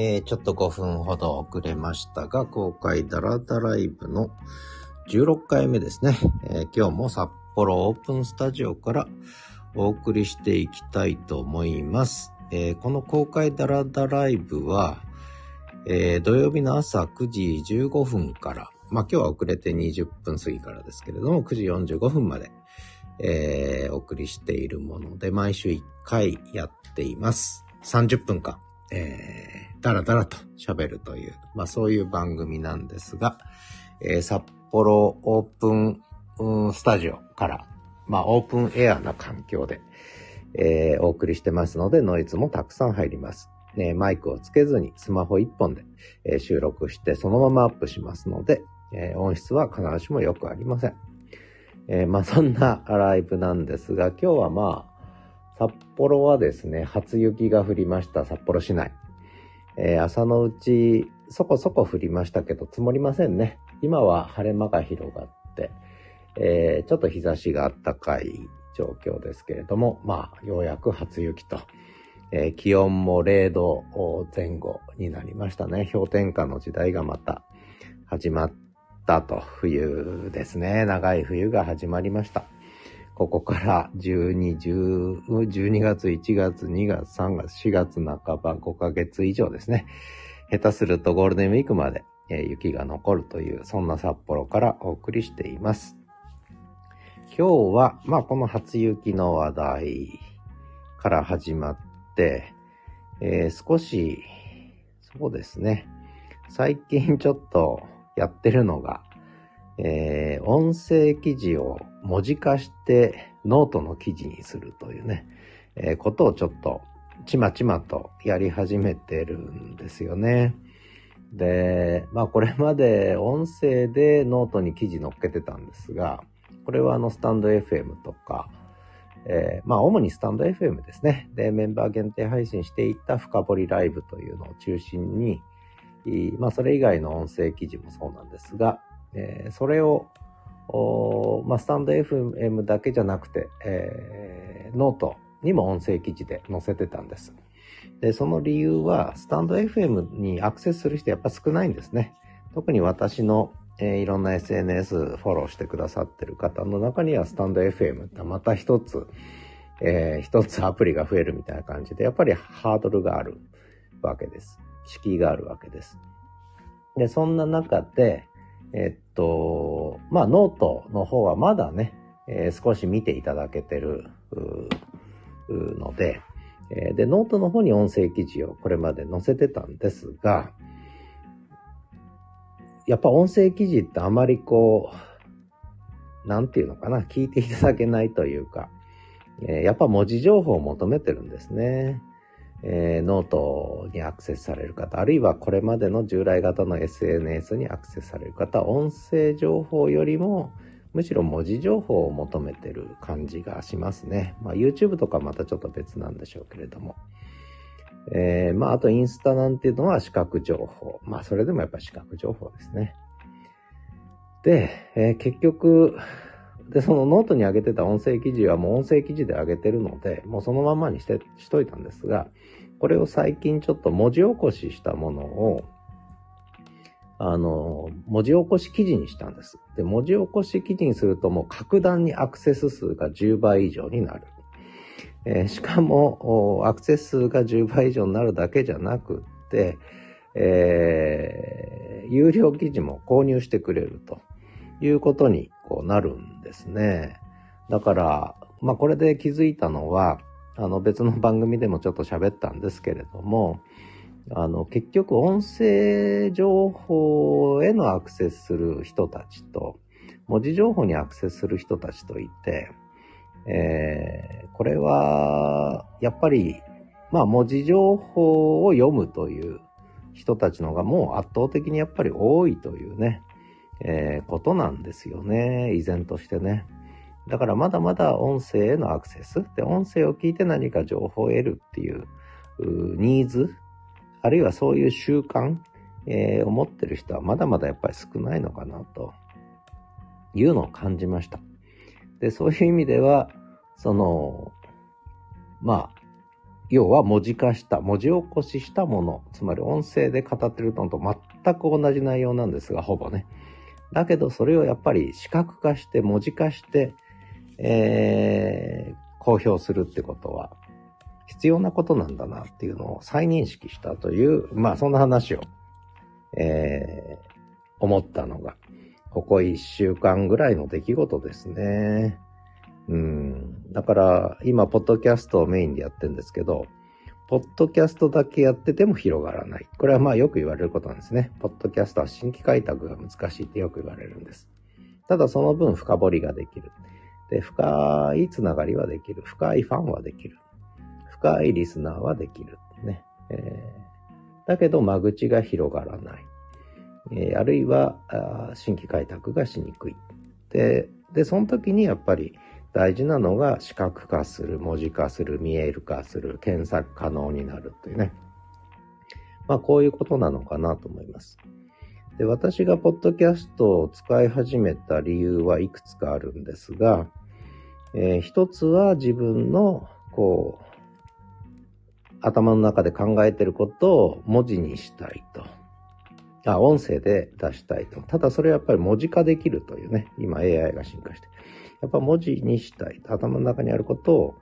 えー、ちょっと5分ほど遅れましたが、公開ダラダライブの16回目ですね。えー、今日も札幌オープンスタジオからお送りしていきたいと思います。えー、この公開ダラダライブは、え、土曜日の朝9時15分から、まあ今日は遅れて20分過ぎからですけれども、9時45分まで、え、お送りしているもので、毎週1回やっています。30分間、えー、だらだらと喋るという、まあそういう番組なんですが、えー、札幌オープン、うん、スタジオから、まあオープンエアな環境で、えー、お送りしてますので、ノイズもたくさん入ります。ね、マイクをつけずにスマホ1本で、えー、収録してそのままアップしますので、えー、音質は必ずしもよくありません。えー、まあそんなライブなんですが、今日はまあ、札幌はですね、初雪が降りました、札幌市内。えー、朝のうち、そこそこ降りましたけど、積もりませんね。今は晴れ間が広がって、えー、ちょっと日差しが暖かい状況ですけれども、まあ、ようやく初雪と、えー、気温も0度前後になりましたね。氷点下の時代がまた始まったと、冬ですね。長い冬が始まりました。ここから12、12月、1月、2月、3月、4月半ば5ヶ月以上ですね。下手するとゴールデンウィークまで、雪が残るという、そんな札幌からお送りしています。今日は、まあこの初雪の話題から始まって、えー、少し、そうですね。最近ちょっとやってるのが、えー、音声記事を文字化してノートの記事にするというね、えー、ことをちょっとちまちまとやり始めてるんですよね。で、まあこれまで音声でノートに記事載っけてたんですが、これはあのスタンド FM とか、えー、まあ主にスタンド FM ですね。で、メンバー限定配信していた深掘りライブというのを中心に、まあそれ以外の音声記事もそうなんですが、えー、それを、まあ、スタンド FM だけじゃなくて、えー、ノートにも音声記事で載せてたんです。で、その理由は、スタンド FM にアクセスする人やっぱ少ないんですね。特に私の、えー、いろんな SNS フォローしてくださってる方の中には、スタンド FM ってまた一つ、えー、一つアプリが増えるみたいな感じで、やっぱりハードルがあるわけです。敷居があるわけです。で、そんな中で、えっと、まあ、ノートの方はまだね、えー、少し見ていただけてるので、えー、で、ノートの方に音声記事をこれまで載せてたんですが、やっぱ音声記事ってあまりこう、なんていうのかな、聞いていただけないというか、えー、やっぱ文字情報を求めてるんですね。えー、ノートにアクセスされる方、あるいはこれまでの従来型の SNS にアクセスされる方、音声情報よりも、むしろ文字情報を求めてる感じがしますね。まあ YouTube とかまたちょっと別なんでしょうけれども。えー、まああとインスタなんていうのは視覚情報。まあそれでもやっぱ視覚情報ですね。で、えー、結局、で、そのノートに上げてた音声記事はもう音声記事で上げてるので、もうそのままにして、しといたんですが、これを最近ちょっと文字起こししたものを、あの、文字起こし記事にしたんです。で、文字起こし記事にするともう格段にアクセス数が10倍以上になる。えー、しかも、アクセス数が10倍以上になるだけじゃなくって、えー、有料記事も購入してくれるということにこうなるんですね。だから、まあこれで気づいたのは、あの別の番組でもちょっと喋ったんですけれども、あの結局音声情報へのアクセスする人たちと、文字情報にアクセスする人たちといて、えー、これは、やっぱり、まあ文字情報を読むという人たちのがもう圧倒的にやっぱり多いというね、えー、ことなんですよね。依然としてね。だからまだまだ音声へのアクセス。で、音声を聞いて何か情報を得るっていうニーズ、あるいはそういう習慣、えー、を持ってる人はまだまだやっぱり少ないのかなというのを感じました。で、そういう意味では、その、まあ、要は文字化した、文字起こししたもの、つまり音声で語ってるのと全く同じ内容なんですが、ほぼね。だけどそれをやっぱり視覚化して文字化して、えー、公表するってことは必要なことなんだなっていうのを再認識したという、まあそんな話を、えー、思ったのが、ここ一週間ぐらいの出来事ですね。うん。だから、今、ポッドキャストをメインでやってるんですけど、ポッドキャストだけやってても広がらない。これはまあよく言われることなんですね。ポッドキャストは新規開拓が難しいってよく言われるんです。ただその分深掘りができる。で、深いつながりはできる。深いファンはできる。深いリスナーはできる。ね。えー、だけど間口が広がらない。えー、あるいはあ新規開拓がしにくい。で、で、その時にやっぱり大事なのが視覚化する、文字化する、見える化する、検索可能になるというね。まあこういうことなのかなと思います。で、私がポッドキャストを使い始めた理由はいくつかあるんですが、えー、一つは自分の、こう、頭の中で考えてることを文字にしたいと。あ、音声で出したいと。ただそれはやっぱり文字化できるというね。今 AI が進化して。やっぱ文字にしたい。頭の中にあることを、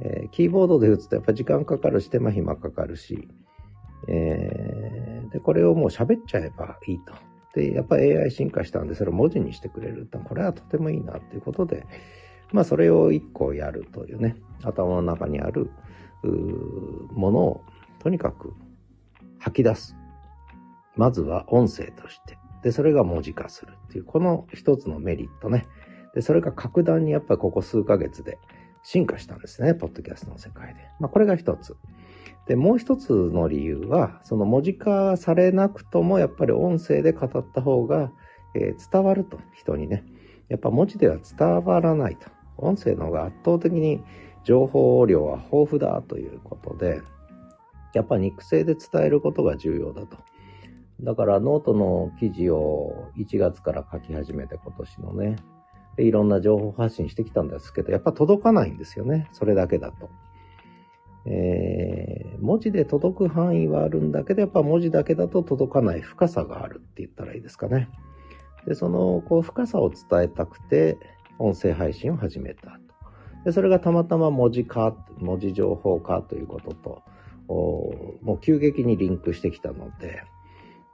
えー、キーボードで打つとやっぱ時間かかるし、手間暇かかるし、えー、で、これをもう喋っちゃえばいいと。で、やっぱ AI 進化したんで、それを文字にしてくれる。これはとてもいいなっていうことで、まあそれを一個やるというね、頭の中にあるものをとにかく吐き出す。まずは音声として。で、それが文字化するっていう、この一つのメリットね。で、それが格段にやっぱりここ数ヶ月で進化したんですね。ポッドキャストの世界で。まあ、これが一つ。で、もう一つの理由は、その文字化されなくとも、やっぱり音声で語った方が、えー、伝わると、人にね。やっぱ文字では伝わらないと。音声の方が圧倒的に情報量は豊富だということで、やっぱ肉声で伝えることが重要だと。だからノートの記事を1月から書き始めて今年のね、でいろんな情報発信してきたんですけど、やっぱ届かないんですよね。それだけだと。えー、文字で届く範囲はあるんだけど、やっぱ文字だけだと届かない深さがあるって言ったらいいですかね。で、その、こう、深さを伝えたくて、音声配信を始めたと。で、それがたまたま文字化、文字情報化ということと、もう急激にリンクしてきたので、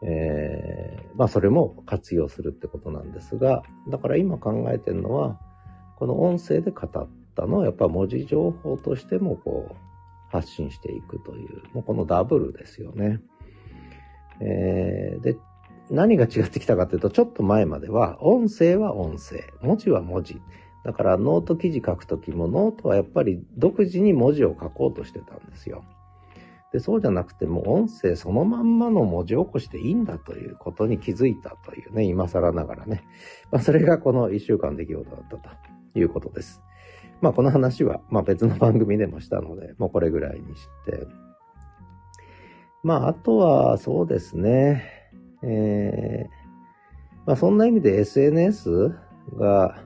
えー、まあそれも活用するってことなんですが、だから今考えてるのは、この音声で語ったのはやっぱ文字情報としてもこう発信していくという、もうこのダブルですよね。えー、で、何が違ってきたかというと、ちょっと前までは音声は音声、文字は文字。だからノート記事書くときもノートはやっぱり独自に文字を書こうとしてたんですよ。で、そうじゃなくても音声そのまんまの文字起こしでいいんだということに気づいたというね、今更ながらね。まあ、それがこの一週間出来事だったということです。まあ、この話は、まあ、別の番組でもしたので、もうこれぐらいにして。まあ、あとは、そうですね。えー、まあ、そんな意味で SNS が、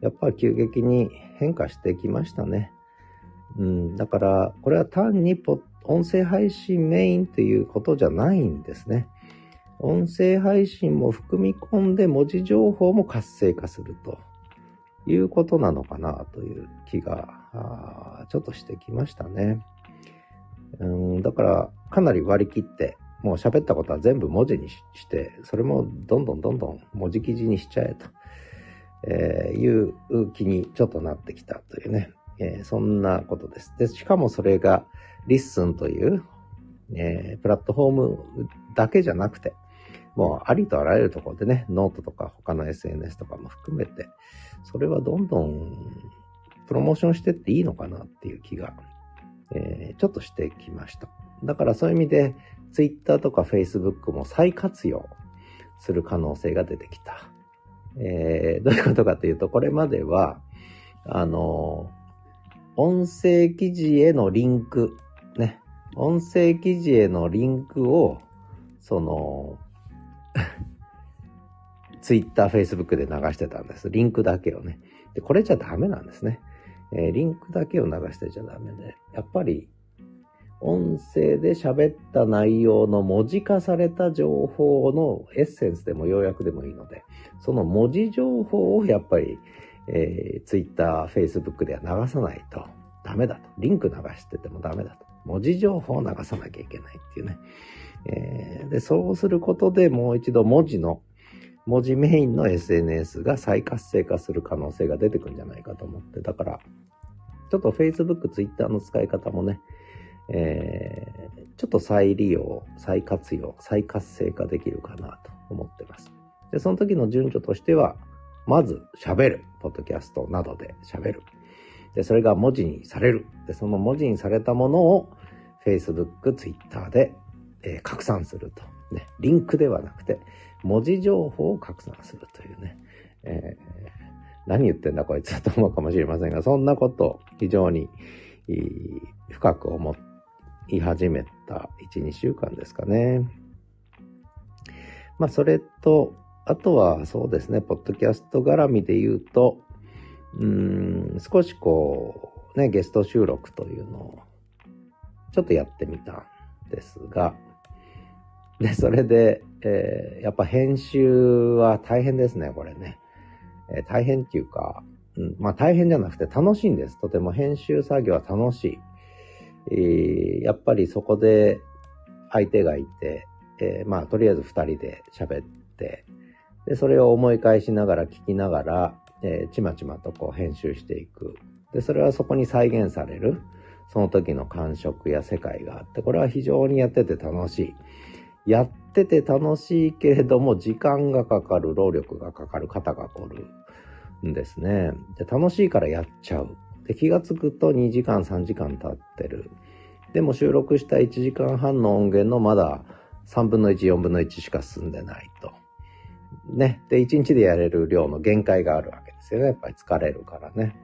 やっぱ急激に変化してきましたね。うん、だから、これは単にポッ音声配信メインっていうことじゃないんですね。音声配信も含み込んで文字情報も活性化するということなのかなという気がちょっとしてきましたね。うんだからかなり割り切ってもう喋ったことは全部文字にして、それもどんどんどんどん文字記事にしちゃえと、え、いう気にちょっとなってきたというね、えー、そんなことです。で、しかもそれが LISTEN という、えー、プラットフォームだけじゃなくて、もうありとあらゆるところでね、ノートとか他の SNS とかも含めて、それはどんどんプロモーションしてっていいのかなっていう気が、えー、ちょっとしてきました。だからそういう意味で、Twitter とか Facebook も再活用する可能性が出てきた。えー、どういうことかというと、これまでは、あの、音声記事へのリンク、音声記事へのリンクを、その、ツイッター、フェイスブックで流してたんです。リンクだけをね。で、これじゃダメなんですね。えー、リンクだけを流してちゃダメで、やっぱり音声で喋った内容の文字化された情報のエッセンスでも要約でもいいので、その文字情報をやっぱり、えー、Twitter、Facebook では流さないとダメだと。リンク流しててもダメだと。文字情報を流さなきゃいけないっていうね。えー、で、そうすることでもう一度文字の、文字メインの SNS が再活性化する可能性が出てくるんじゃないかと思って。だから、ちょっと Facebook、Twitter の使い方もね、えー、ちょっと再利用、再活用、再活性化できるかなと思ってます。で、その時の順序としては、まず喋る。ポッドキャストなどで喋る。で、それが文字にされる。で、その文字にされたものを Facebook、Twitter で、えー、拡散すると。ね、リンクではなくて、文字情報を拡散するというね。えー、何言ってんだこいつと思うかもしれませんが、そんなことを非常に深く思い始めた1、2週間ですかね。まあ、それと、あとはそうですね、ポッドキャスト絡みで言うと、うん、少しこう、ね、ゲスト収録というのを、ちょっとやってみたんですが、で、それで、えー、やっぱ編集は大変ですね、これね。えー、大変っていうか、うん、まあ大変じゃなくて楽しいんです。とても編集作業は楽しい。えー、やっぱりそこで相手がいて、え、まあ、とりあえず二人で喋って、で、それを思い返しながら聞きながら、え、ちまちまとこう編集していく。で、それはそこに再現される、その時の感触や世界があって、これは非常にやってて楽しい。やってて楽しいけれども、時間がかかる、労力がかかる、肩が凝るんですね。で、楽しいからやっちゃう。で、気がつくと2時間、3時間経ってる。でも収録した1時間半の音源のまだ3分の1、4分の1しか進んでないと。ね。で、1日でやれる量の限界があるわけですよね。やっぱり疲れるからね。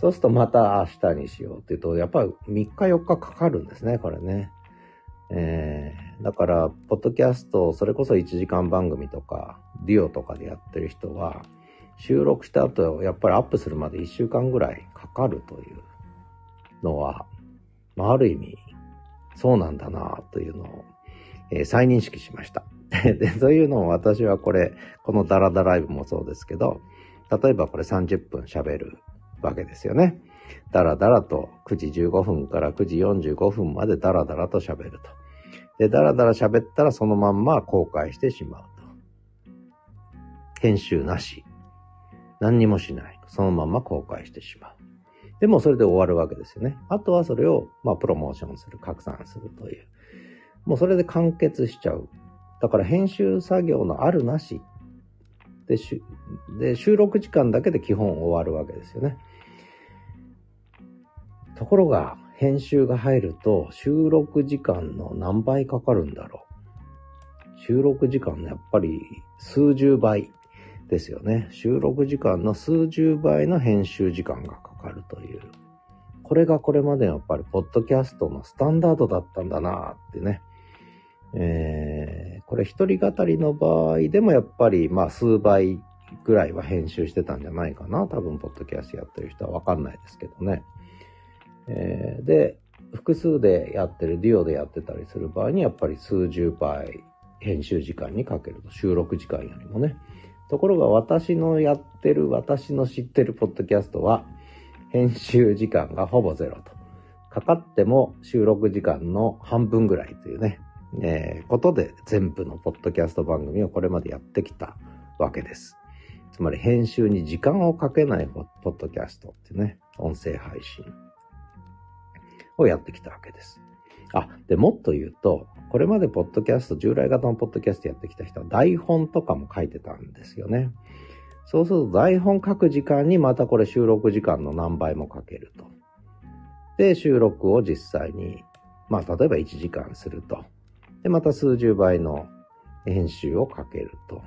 そうするとまた明日にしようっていうと、やっぱり3日4日かかるんですね、これね。えー、だから、ポッドキャスト、それこそ1時間番組とか、デュオとかでやってる人は、収録した後、やっぱりアップするまで1週間ぐらいかかるというのは、まあ、ある意味、そうなんだなというのを、えー、再認識しました。で、そういうのを私はこれ、このダラダライブもそうですけど、例えばこれ30分喋るわけですよね。ダラダラと9時15分から9時45分までダラダラと喋ると。で、ダラダラ喋ったらそのまんま公開してしまうと。編集なし。何にもしない。そのまんま公開してしまう。でもそれで終わるわけですよね。あとはそれを、まあ、プロモーションする、拡散するという。もうそれで完結しちゃう。だから編集作業のあるなしでで収録時間だけで基本終わるわけですよね。ところが編集が入ると収録時間の何倍かかるんだろう。収録時間のやっぱり数十倍ですよね。収録時間の数十倍の編集時間がかかるという。これがこれまでやっぱりポッドキャストのスタンダードだったんだなってね。えー、これ一人語りの場合でもやっぱりまあ数倍ぐらいは編集してたんじゃないかな。多分ポッドキャストやってる人はわかんないですけどね。えー、で、複数でやってる、デュオでやってたりする場合にやっぱり数十倍編集時間にかけると、収録時間よりもね。ところが私のやってる、私の知ってるポッドキャストは、編集時間がほぼゼロと。かかっても収録時間の半分ぐらいというね、えー、ことで全部のポッドキャスト番組をこれまでやってきたわけです。つまり編集に時間をかけないポッドキャストってね、音声配信をやってきたわけです。あ、で、もっと言うと、これまでポッドキャスト、従来型のポッドキャストやってきた人は台本とかも書いてたんですよね。そうすると台本書く時間にまたこれ収録時間の何倍もかけると。で、収録を実際に、まあ例えば1時間すると。で、また数十倍の編集をかけると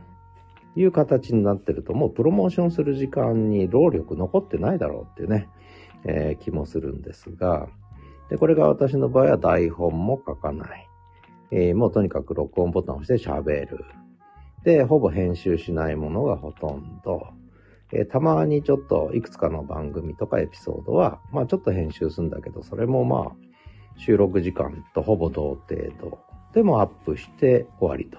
いう形になってると、もうプロモーションする時間に労力残ってないだろうっていうね、えー、気もするんですが、で、これが私の場合は台本も書かない。えー、もうとにかく録音ボタンを押して喋る。で、ほぼ編集しないものがほとんど。えー、たまにちょっといくつかの番組とかエピソードは、まあちょっと編集するんだけど、それもまあ、収録時間とほぼ同程度でもアップして終わりと。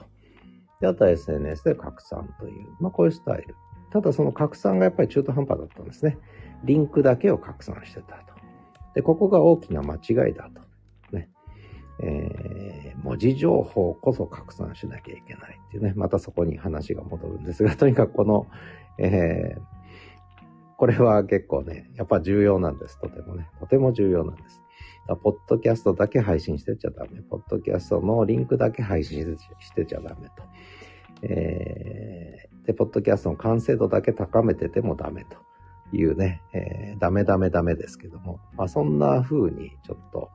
で、あとは SNS で拡散という、まあこういうスタイル。ただその拡散がやっぱり中途半端だったんですね。リンクだけを拡散してたと。で、ここが大きな間違いだと。ね。えー、文字情報こそ拡散しなきゃいけないっていうね。またそこに話が戻るんですが、とにかくこの、えー、これは結構ね、やっぱ重要なんです。とてもね。とても重要なんです。ポッドキャストだけ配信してちゃダメ。ポッドキャストのリンクだけ配信してちゃダメと。えー、で、ポッドキャストの完成度だけ高めててもダメというね、えー、ダメダメダメですけども、まあそんな風にちょっと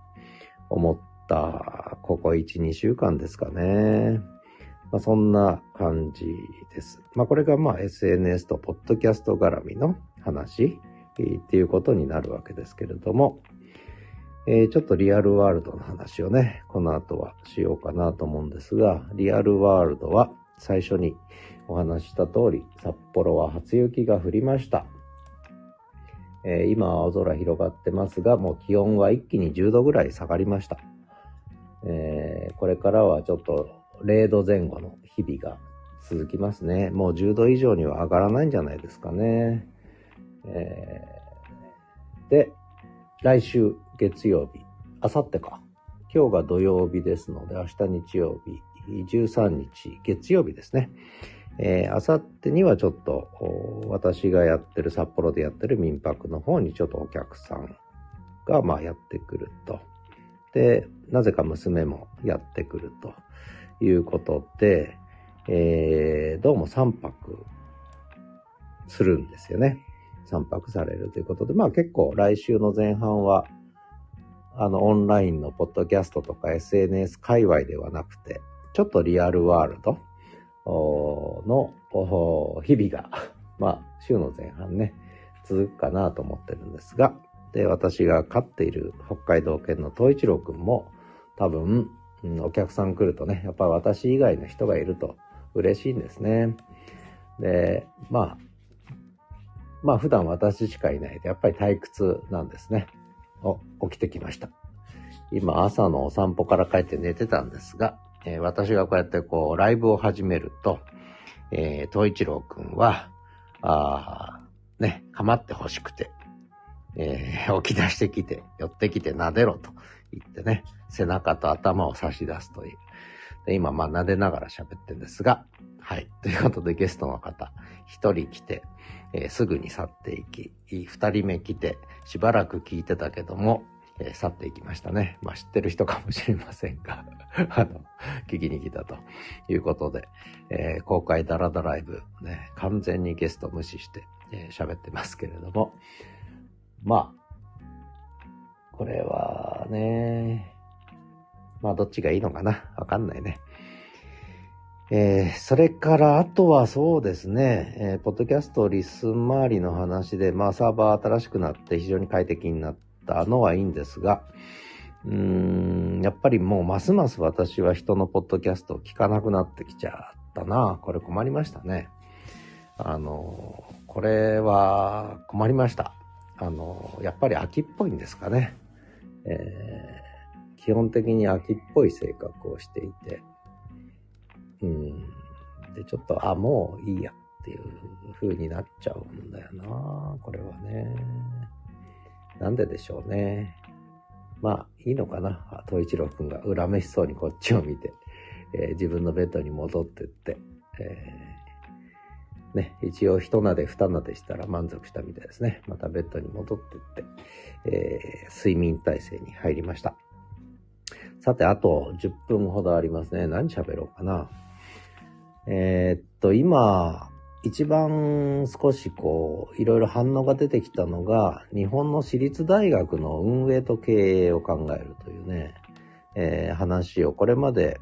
思った、ここ1、2週間ですかね。まあそんな感じです。まあこれがまあ SNS とポッドキャスト絡みの話っていうことになるわけですけれども、えー、ちょっとリアルワールドの話をね、この後はしようかなと思うんですが、リアルワールドは最初にお話した通り、札幌は初雪が降りました。えー、今は青空広がってますが、もう気温は一気に10度ぐらい下がりました。えー、これからはちょっと0度前後の日々が続きますね。もう10度以上には上がらないんじゃないですかね。えー、で、来週月曜日、あさってか。今日が土曜日ですので、明日日曜日、13日月曜日ですね。えー、あさってにはちょっと、私がやってる、札幌でやってる民泊の方にちょっとお客さんが、まあやってくると。で、なぜか娘もやってくるということで、えー、どうも3泊するんですよね。3泊されるということで、まあ結構来週の前半は、あの、オンラインのポッドキャストとか SNS 界隈ではなくて、ちょっとリアルワールドの日々が、まあ、週の前半ね、続くかなと思ってるんですが、で、私が飼っている北海道犬の東一郎くんも、多分、お客さん来るとね、やっぱり私以外の人がいると嬉しいんですね。で、まあ、まあ普段私しかいないで、やっぱり退屈なんですね。お、起きてきました。今朝のお散歩から帰って寝てたんですが、えー、私がこうやってこう、ライブを始めると、えー、東一郎くんは、あね、構って欲しくて、えー、起き出してきて、寄ってきて撫でろと言ってね、背中と頭を差し出すという。で今、まあ、撫でながら喋ってるんですが、はい。ということでゲストの方、一人来て、えー、すぐに去っていき、二人目来て、しばらく聞いてたけども、えー、去っていきましたね。まあ知ってる人かもしれませんが あの、聞きに来たということで、えー、公開ダラダライブ、ね、完全にゲスト無視して喋、えー、ってますけれども、まあ、これはね、まあどっちがいいのかな？わかんないね。えー、それから、あとはそうですね、えー、ポッドキャストリスン周りの話で、まあサーバー新しくなって非常に快適になったのはいいんですが、うーん、やっぱりもうますます私は人のポッドキャストを聞かなくなってきちゃったな。これ困りましたね。あの、これは困りました。あの、やっぱり秋っぽいんですかね。えー、基本的に秋っぽい性格をしていて、うん。で、ちょっと、あ、もういいやっていう風になっちゃうんだよな。これはね。なんででしょうね。まあ、いいのかな。東一郎くんが恨めしそうにこっちを見て、えー、自分のベッドに戻ってって、えー、ね、一応一なで二なでしたら満足したみたいですね。またベッドに戻ってって、えー、睡眠体制に入りました。さて、あと10分ほどありますね。何喋ろうかな。えー、っと、今、一番少しこう、いろいろ反応が出てきたのが、日本の私立大学の運営と経営を考えるというね、えー、話をこれまで、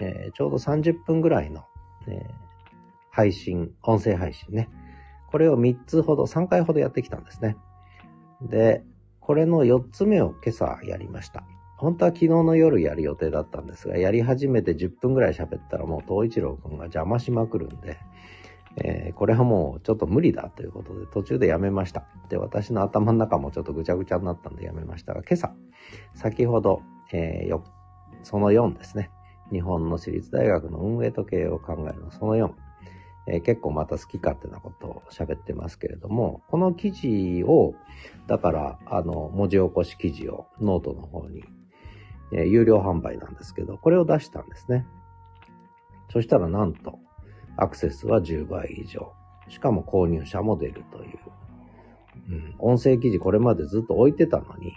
えー、ちょうど30分ぐらいの、え配信、音声配信ね。これを3つほど、3回ほどやってきたんですね。で、これの4つ目を今朝やりました。本当は昨日の夜やる予定だったんですが、やり始めて10分ぐらい喋ったらもう東一郎くんが邪魔しまくるんで、えー、これはもうちょっと無理だということで途中でやめました。で、私の頭の中もちょっとぐちゃぐちゃになったんでやめましたが、今朝、先ほど、えー、その4ですね。日本の私立大学の運営と経営を考えるのその4。えー、結構また好き勝手なことを喋ってますけれども、この記事を、だから、あの、文字起こし記事をノートの方に、え、有料販売なんですけど、これを出したんですね。そしたらなんと、アクセスは10倍以上。しかも購入者も出るという。うん、音声記事これまでずっと置いてたのに、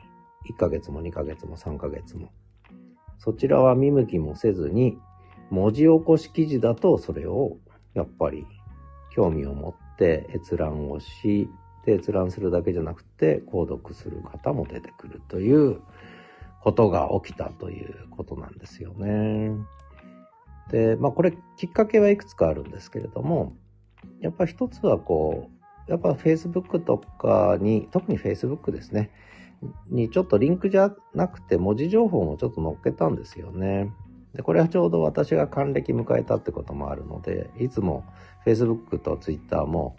1ヶ月も2ヶ月も3ヶ月も。そちらは見向きもせずに、文字起こし記事だとそれをやっぱり興味を持って閲覧をし、で閲覧するだけじゃなくて購読する方も出てくるということが起きたということなんですよね。で、まあこれきっかけはいくつかあるんですけれども、やっぱ一つはこう、やっぱ Facebook とかに、特に Facebook ですね、にちょっとリンクじゃなくて文字情報もちょっと載っけたんですよね。で、これはちょうど私が還暦迎えたってこともあるので、いつも Facebook と Twitter も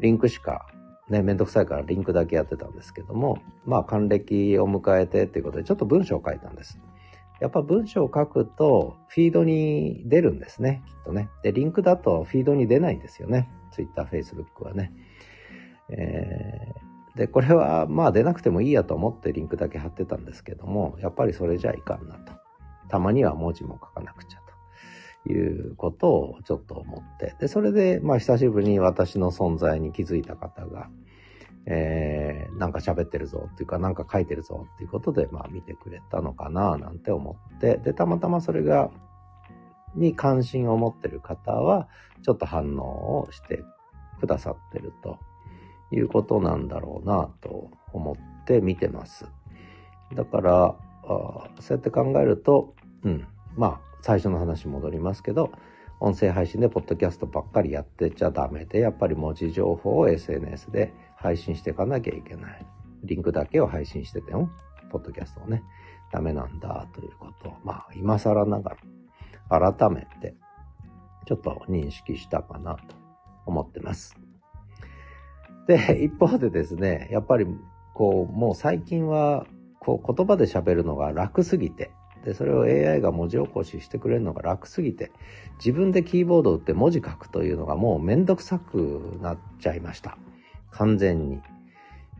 リンクしかね、めんどくさいからリンクだけやってたんですけども、まあ還暦を迎えてっていうことでちょっと文章を書いたんです。やっぱ文章を書くとフィードに出るんですね、きっとね。で、リンクだとフィードに出ないんですよね。Twitter、Facebook はね。えー、で、これはまあ出なくてもいいやと思ってリンクだけ貼ってたんですけども、やっぱりそれじゃいかんなと。たまには文字も書かなくちゃということをちょっと思って。で、それでまあ久しぶりに私の存在に気づいた方が、えー、なんか喋ってるぞっていうか、なんか書いてるぞっていうことで、まあ見てくれたのかななんて思って、で、たまたまそれが、に関心を持ってる方は、ちょっと反応をしてくださってるということなんだろうなと思って見てます。だから、あそうやって考えると、うん、まあ、最初の話戻りますけど、音声配信でポッドキャストばっかりやってちゃダメで、やっぱり文字情報を SNS で配信していかなきゃいけない。リンクだけを配信してても、ポッドキャストをね、ダメなんだということを、まあ、今更ながら、改めて、ちょっと認識したかなと思ってます。で、一方でですね、やっぱり、こう、もう最近は、こう、言葉で喋るのが楽すぎて、で、それを AI が文字起こししてくれるのが楽すぎて、自分でキーボードを打って文字書くというのがもうめんどくさくなっちゃいました。完全に。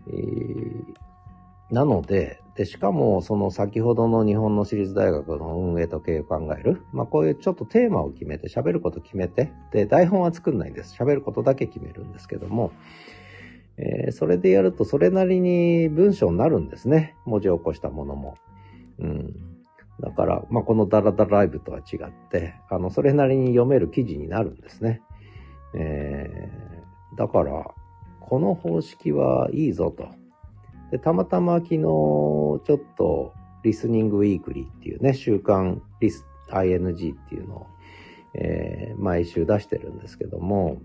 えー、なので、で、しかも、その先ほどの日本の私立大学の運営と経営を考える。まあ、こういうちょっとテーマを決めて、喋ること決めて、で、台本は作んないんです。喋ることだけ決めるんですけども、えー、それでやると、それなりに文章になるんですね。文字を起こしたものも。うん。だから、まあ、このダラダライブとは違って、あの、それなりに読める記事になるんですね。えー、だから、この方式はいいぞと。で、たまたま昨日、ちょっと、リスニングウィークリーっていうね、週刊リス、ING っていうのを、えー、毎週出してるんですけども、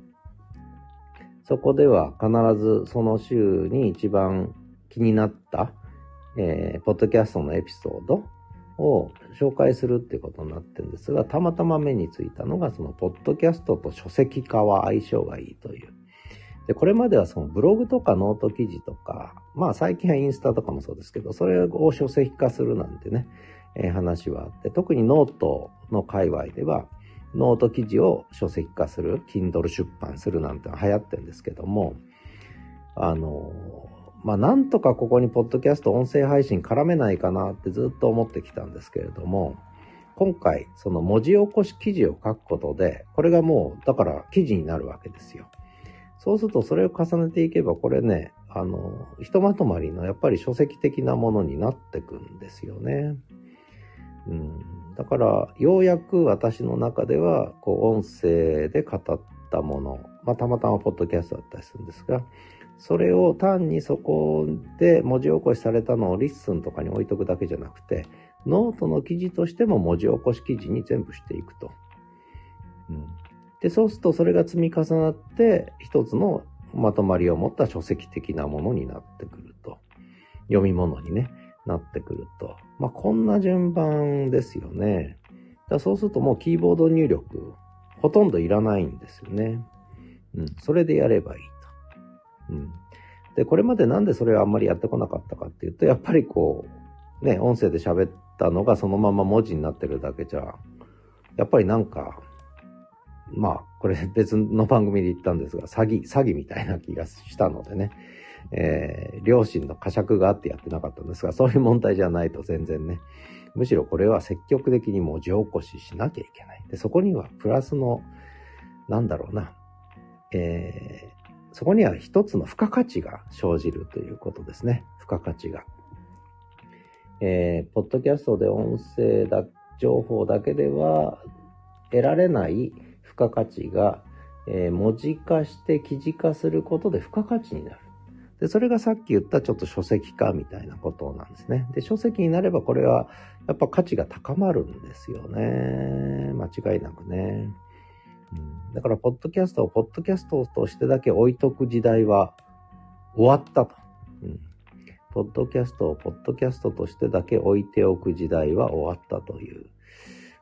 そこでは必ずその週に一番気になった、えー、ポッドキャストのエピソードを紹介するっていうことになってるんですが、たまたま目についたのが、そのポッドキャストと書籍化は相性がいいという。で、これまではそのブログとかノート記事とか、まあ最近はインスタとかもそうですけど、それを書籍化するなんてね、えー、話はあって、特にノートの界隈では、ノート記事を書籍化する、Kindle 出版するなんて流行ってるんですけども、あの、まあなんとかここにポッドキャスト音声配信絡めないかなってずっと思ってきたんですけれども、今回その文字起こし記事を書くことで、これがもうだから記事になるわけですよ。そうするとそれを重ねていけば、これね、あの、ひとまとまりのやっぱり書籍的なものになってくんですよね。うん、だから、ようやく私の中では、こう、音声で語ったもの、まあ、たまたまポッドキャストだったりするんですが、それを単にそこで文字起こしされたのを LISTEN とかに置いとくだけじゃなくて、ノートの記事としても文字起こし記事に全部していくと。うん、で、そうするとそれが積み重なって、一つのまとまりを持った書籍的なものになってくると。読み物にね、なってくると。まあ、こんな順番ですよね。だそうするともうキーボード入力、ほとんどいらないんですよね。うん、それでやればいいと。うん。で、これまでなんでそれをあんまりやってこなかったかっていうと、やっぱりこう、ね、音声で喋ったのがそのまま文字になってるだけじゃ、やっぱりなんか、まあ、これ別の番組で言ったんですが、詐欺、詐欺みたいな気がしたのでね、えー、両親の呵責があってやってなかったんですが、そういう問題じゃないと全然ね、むしろこれは積極的に文字起こししなきゃいけない。で、そこにはプラスの、なんだろうな、えー、そこには一つの付加価値が生じるということですね。付加価値が。えー、ポッドキャストで音声だ、情報だけでは得られない付加価値が、えー、文字化して記事化することで付加価値になる。で、それがさっき言ったちょっと書籍化みたいなことなんですね。で、書籍になればこれはやっぱ価値が高まるんですよね。間違いなくね。うん、だから、ポッドキャストをポッドキャストとしてだけ置いとく時代は終わったと。うん、ポッドキャストをポッドキャストとしてだけ置いておく時代は終わったという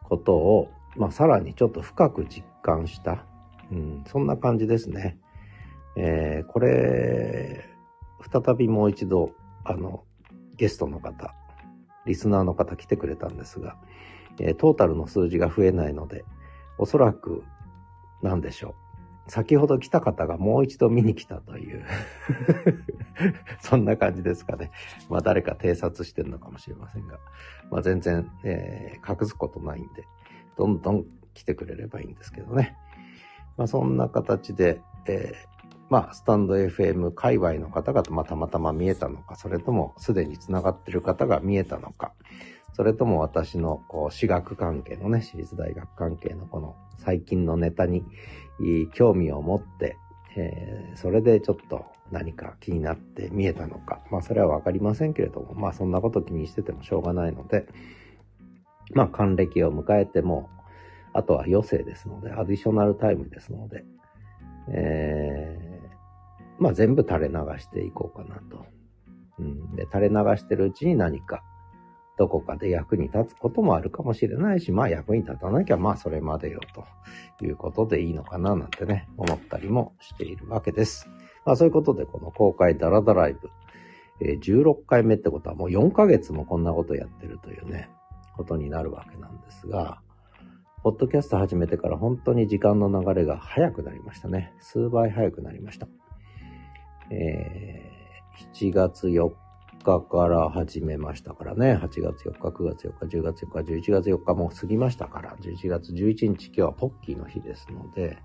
ことを、まあ、さらにちょっと深く実感した。うん、そんな感じですね。えー、これ、再びもう一度、あの、ゲストの方、リスナーの方来てくれたんですが、えー、トータルの数字が増えないので、おそらく、なんでしょう。先ほど来た方がもう一度見に来たという そんな感じですかね。まあ誰か偵察してるのかもしれませんが、まあ全然、えー、隠すことないんで、どんどん来てくれればいいんですけどね。まあそんな形で、えー、まあ、スタンド FM 界隈の方がまたまたま見えたのか、それともすでに繋がってる方が見えたのか、それとも私のこう私学関係のね、私立大学関係のこの最近のネタに興味を持って、えー、それでちょっと何か気になって見えたのか、まあそれはわかりませんけれども、まあそんなこと気にしててもしょうがないので、まあ還暦を迎えても、あとは余生ですので、アディショナルタイムですので、えーまあ全部垂れ流していこうかなと。うん、で、垂れ流してるうちに何か、どこかで役に立つこともあるかもしれないし、まあ役に立たなきゃまあそれまでよということでいいのかななんてね、思ったりもしているわけです。まあそういうことでこの公開ダラダライブ、え、16回目ってことはもう4ヶ月もこんなことやってるというね、ことになるわけなんですが、ポッドキャスト始めてから本当に時間の流れが早くなりましたね。数倍早くなりました。えー、7月4日から始めましたからね。8月4日、9月4日、10月4日、11月4日も過ぎましたから、11月11日、今日はポッキーの日ですので、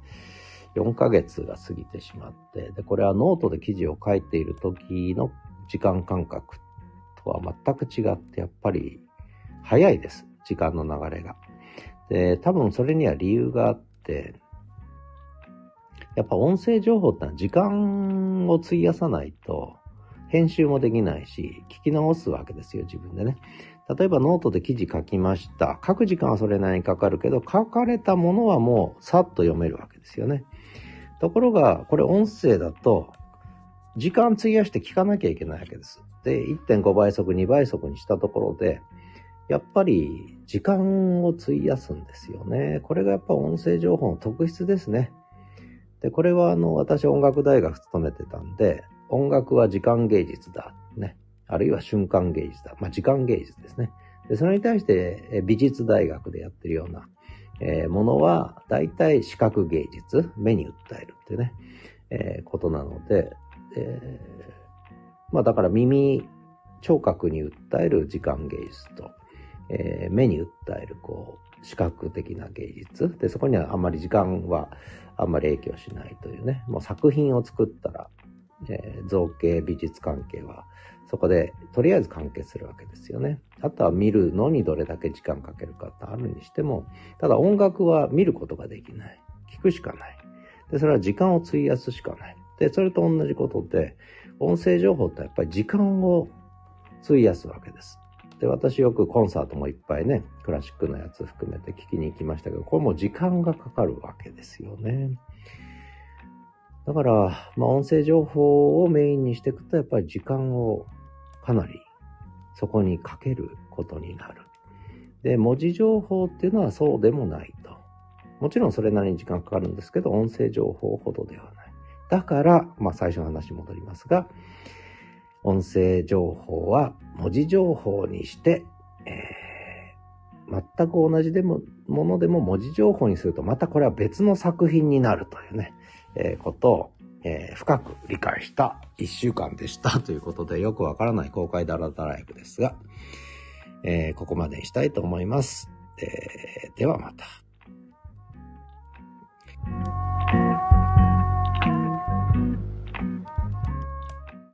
4ヶ月が過ぎてしまって、で、これはノートで記事を書いている時の時間感覚とは全く違って、やっぱり早いです。時間の流れが。で、多分それには理由があって、やっぱ音声情報ってのは時間を費やさないと編集もできないし、聞き直すわけですよ、自分でね。例えばノートで記事書きました。書く時間はそれなりにかかるけど、書かれたものはもうさっと読めるわけですよね。ところが、これ音声だと、時間費やして聞かなきゃいけないわけです。で、1.5倍速、2倍速にしたところで、やっぱり時間を費やすんですよね。これがやっぱ音声情報の特質ですね。で、これはあの、私音楽大学勤めてたんで、音楽は時間芸術だ。ね。あるいは瞬間芸術だ。まあ、時間芸術ですね。で、それに対して美術大学でやってるような、えー、ものは、大体視覚芸術、目に訴えるってね、えー、ことなので、えー、まあだから耳、聴覚に訴える時間芸術と、えー、目に訴える、こう、視覚的な芸術。で、そこにはあんまり時間はあんまり影響しないというね。もう作品を作ったら、えー、造形美術関係は、そこでとりあえず完結するわけですよね。あとは見るのにどれだけ時間かけるかってあるにしても、ただ音楽は見ることができない。聞くしかない。で、それは時間を費やすしかない。で、それと同じことで、音声情報ってやっぱり時間を費やすわけです。で、私よくコンサートもいっぱいね、クラシックのやつ含めて聞きに行きましたけど、これも時間がかかるわけですよね。だから、まあ、音声情報をメインにしていくと、やっぱり時間をかなりそこにかけることになる。で、文字情報っていうのはそうでもないと。もちろんそれなりに時間かかるんですけど、音声情報ほどではない。だから、まあ最初の話に戻りますが、音声情報は文字情報にして、えー、全く同じでもものでも文字情報にすると、またこれは別の作品になるというね、えー、ことを、えー、深く理解した一週間でした ということで、よくわからない公開ダラダライブですが、えー、ここまでにしたいと思います。えー、ではまた。